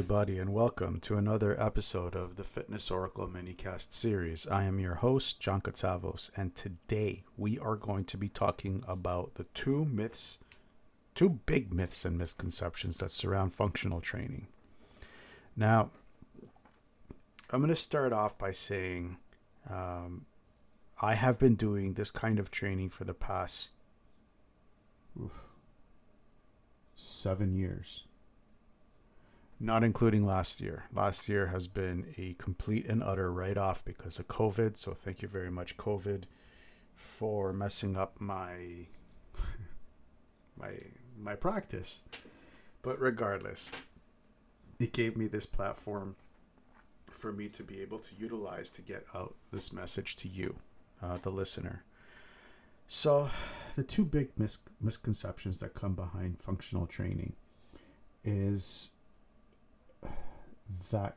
Everybody, and welcome to another episode of the Fitness Oracle minicast series. I am your host, John Katsavos, and today we are going to be talking about the two myths, two big myths and misconceptions that surround functional training. Now, I'm going to start off by saying um, I have been doing this kind of training for the past oof, seven years not including last year. Last year has been a complete and utter write off because of COVID. So thank you very much, COVID, for messing up my my my practice. But regardless, it gave me this platform for me to be able to utilize to get out this message to you, uh, the listener. So, the two big mis- misconceptions that come behind functional training is that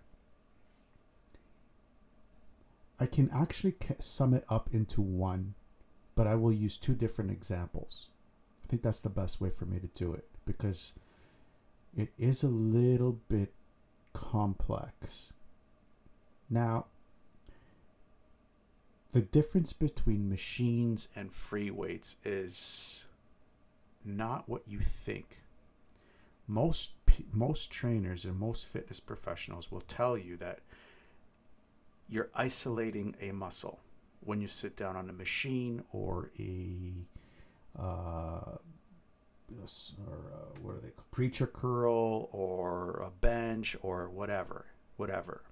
I can actually sum it up into one, but I will use two different examples. I think that's the best way for me to do it because it is a little bit complex. Now, the difference between machines and free weights is not what you think. Most most trainers and most fitness professionals will tell you that you're isolating a muscle when you sit down on a machine or a uh, or uh, what are they called? preacher curl or a bench or whatever whatever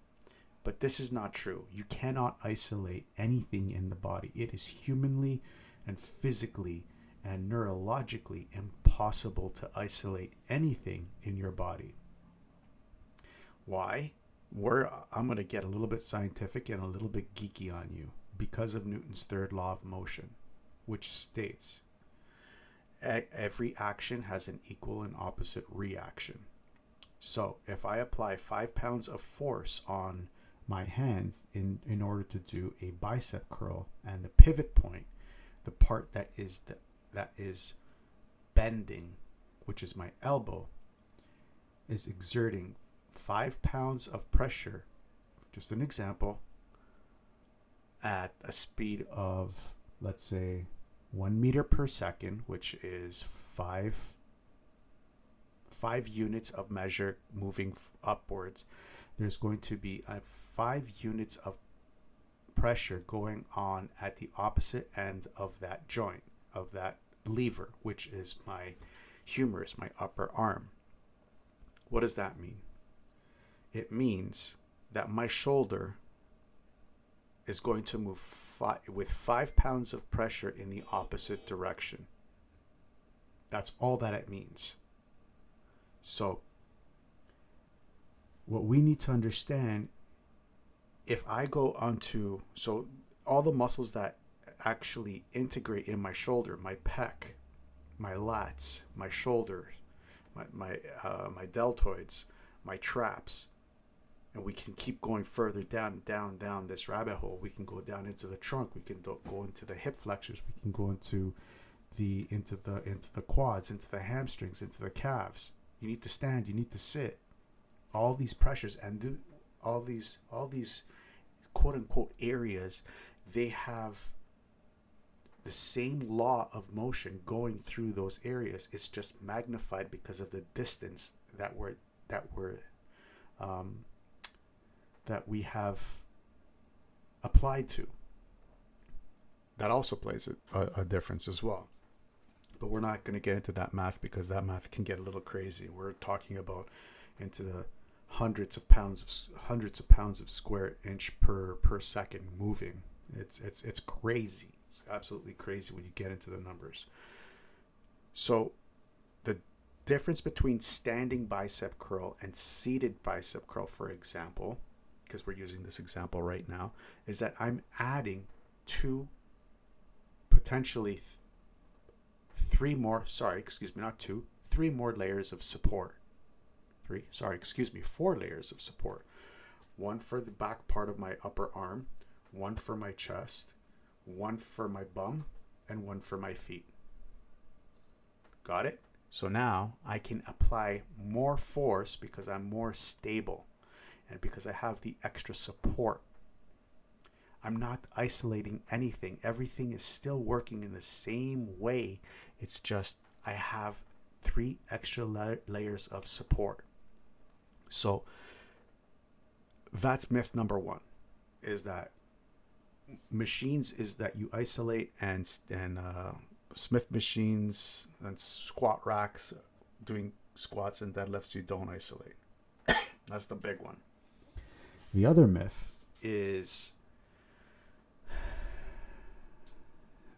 but this is not true you cannot isolate anything in the body it is humanly and physically and neurologically impossible to isolate anything in your body. Why? We're, I'm going to get a little bit scientific and a little bit geeky on you because of Newton's third law of motion, which states every action has an equal and opposite reaction. So if I apply five pounds of force on my hands in, in order to do a bicep curl and the pivot point, the part that is the that is bending, which is my elbow, is exerting five pounds of pressure, just an example, at a speed of, let's say, one meter per second, which is five five units of measure moving upwards, there's going to be a five units of pressure going on at the opposite end of that joint of that lever, which is my humerus, my upper arm. What does that mean? It means that my shoulder is going to move fi- with five pounds of pressure in the opposite direction. That's all that it means. So, what we need to understand if I go onto, so all the muscles that actually integrate in my shoulder, my pec, my lats, my shoulders, my my uh, my deltoids, my traps, and we can keep going further down, down, down this rabbit hole. We can go down into the trunk. We can do, go into the hip flexors. We can go into the into the into the quads, into the hamstrings, into the calves. You need to stand. You need to sit. All these pressures and do, all these all these quote unquote areas, they have the same law of motion going through those areas. It's just magnified because of the distance that we're that we're um, that we have applied to. That also plays a, a difference as well. But we're not going to get into that math because that math can get a little crazy. We're talking about into the hundreds of pounds of hundreds of pounds of square inch per per second moving. It's it's it's crazy. It's absolutely crazy when you get into the numbers. So, the difference between standing bicep curl and seated bicep curl, for example, because we're using this example right now, is that I'm adding two, potentially th- three more, sorry, excuse me, not two, three more layers of support. Three, sorry, excuse me, four layers of support. One for the back part of my upper arm, one for my chest, one for my bum and one for my feet. Got it? So now I can apply more force because I'm more stable and because I have the extra support. I'm not isolating anything. Everything is still working in the same way. It's just I have three extra la- layers of support. So that's myth number one is that machines is that you isolate and and uh, Smith machines and squat racks doing squats and deadlifts you don't isolate. That's the big one. The other myth is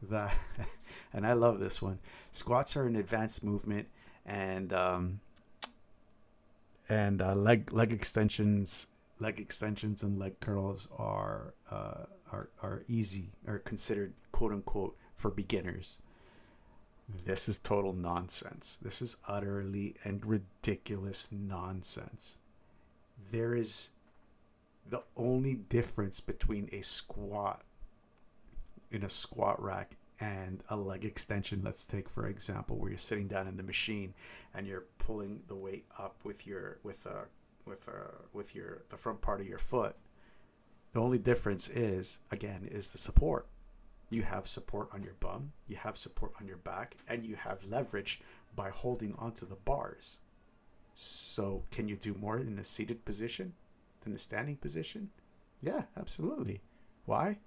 that, and I love this one. Squats are an advanced movement, and um, and uh, leg leg extensions, leg extensions and leg curls are uh, are are easy, are considered quote unquote for beginners. This is total nonsense. This is utterly and ridiculous nonsense. There is the only difference between a squat in a squat rack and a leg extension. Let's take for example where you're sitting down in the machine and you're pulling the weight up with your with a with a with your the front part of your foot. The only difference is again is the support you have support on your bum, you have support on your back, and you have leverage by holding onto the bars. So, can you do more in a seated position than a standing position? Yeah, absolutely. Why?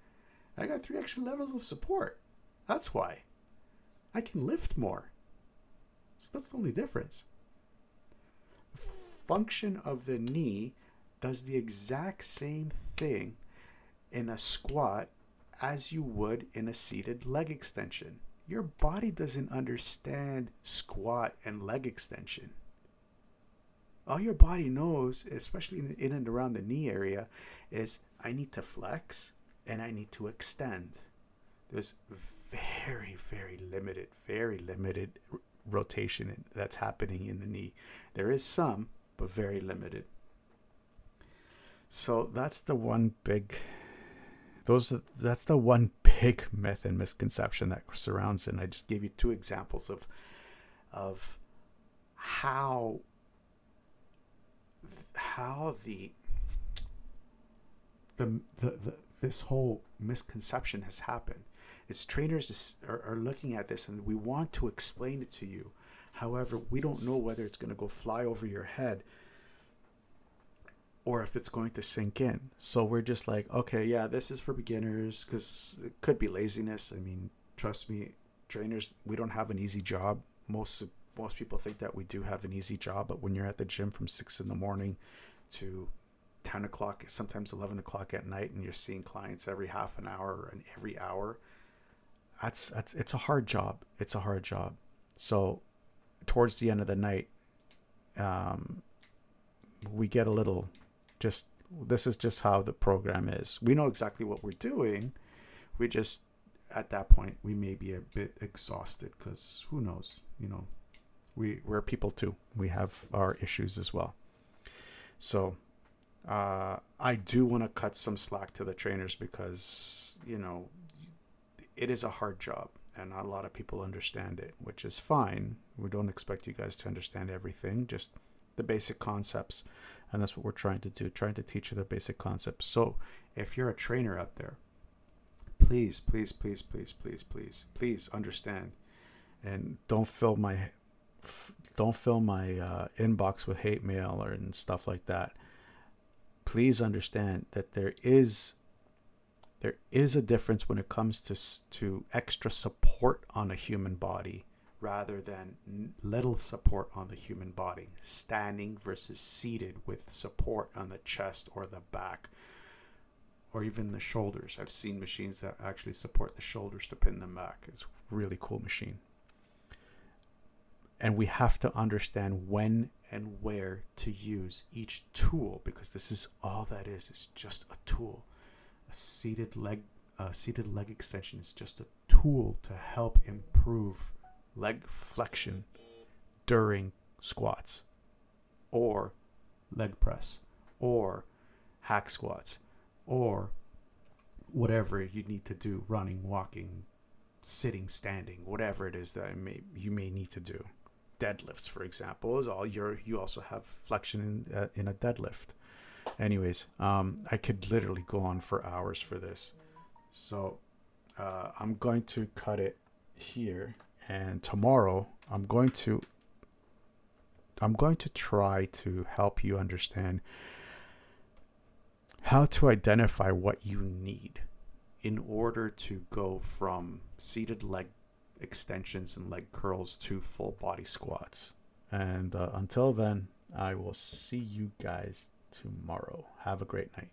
I got three extra levels of support. That's why. I can lift more. So, that's the only difference. Function of the knee does the exact same thing in a squat as you would in a seated leg extension. Your body doesn't understand squat and leg extension. All your body knows, especially in, and around the knee area, is I need to flex and I need to extend. There's very, very limited, very limited rotation that's happening in the knee. There is some, but very limited. So that's the one big those that's the one big myth and misconception that surrounds it. And I just gave you two examples of of how how the the, the, the this whole misconception has happened. It's trainers is, are, are looking at this and we want to explain it to you. However, we don't know whether it's going to go fly over your head or if it's going to sink in. So we're just like, okay, yeah, this is for beginners because it could be laziness. I mean, trust me, trainers, we don't have an easy job. Most most people think that we do have an easy job, but when you're at the gym from six in the morning to 10 o'clock, sometimes 11 o'clock at night, and you're seeing clients every half an hour and every hour, that's, that's it's a hard job. It's a hard job. So towards the end of the night, um, we get a little just this is just how the program is. We know exactly what we're doing. We just at that point we may be a bit exhausted because who knows, you know, we we're people too. We have our issues as well. So uh, I do want to cut some slack to the trainers because you know it is a hard job and not a lot of people understand it, which is fine. We don't expect you guys to understand everything, just the basic concepts. And that's what we're trying to do trying to teach you the basic concepts. So if you're a trainer out there please please please please please please please understand. And don't fill my don't fill my uh, inbox with hate mail or and stuff like that. Please understand that there is there is a difference when it comes to to extra support on a human body rather than little support on the human body, standing versus seated with support on the chest or the back or even the shoulders. I've seen machines that actually support the shoulders to pin them back. It's really cool machine. And we have to understand when and where to use each tool because this is all that is. It's just a tool. A seated leg a seated leg extension is just a tool to help improve leg flexion during squats or leg press or hack squats or whatever you need to do running walking sitting standing whatever it is that may, you may need to do deadlifts, for example. Is all your you also have flexion in uh, in a deadlift. Anyways, um, I could literally go on for hours for this, so uh, I'm going to cut it here, and tomorrow I'm going to I'm going to try to help you understand how to identify what you need in order to go from seated leg extensions and leg curls to full body squats. And uh, until then, I will see you guys tomorrow. Have a great night.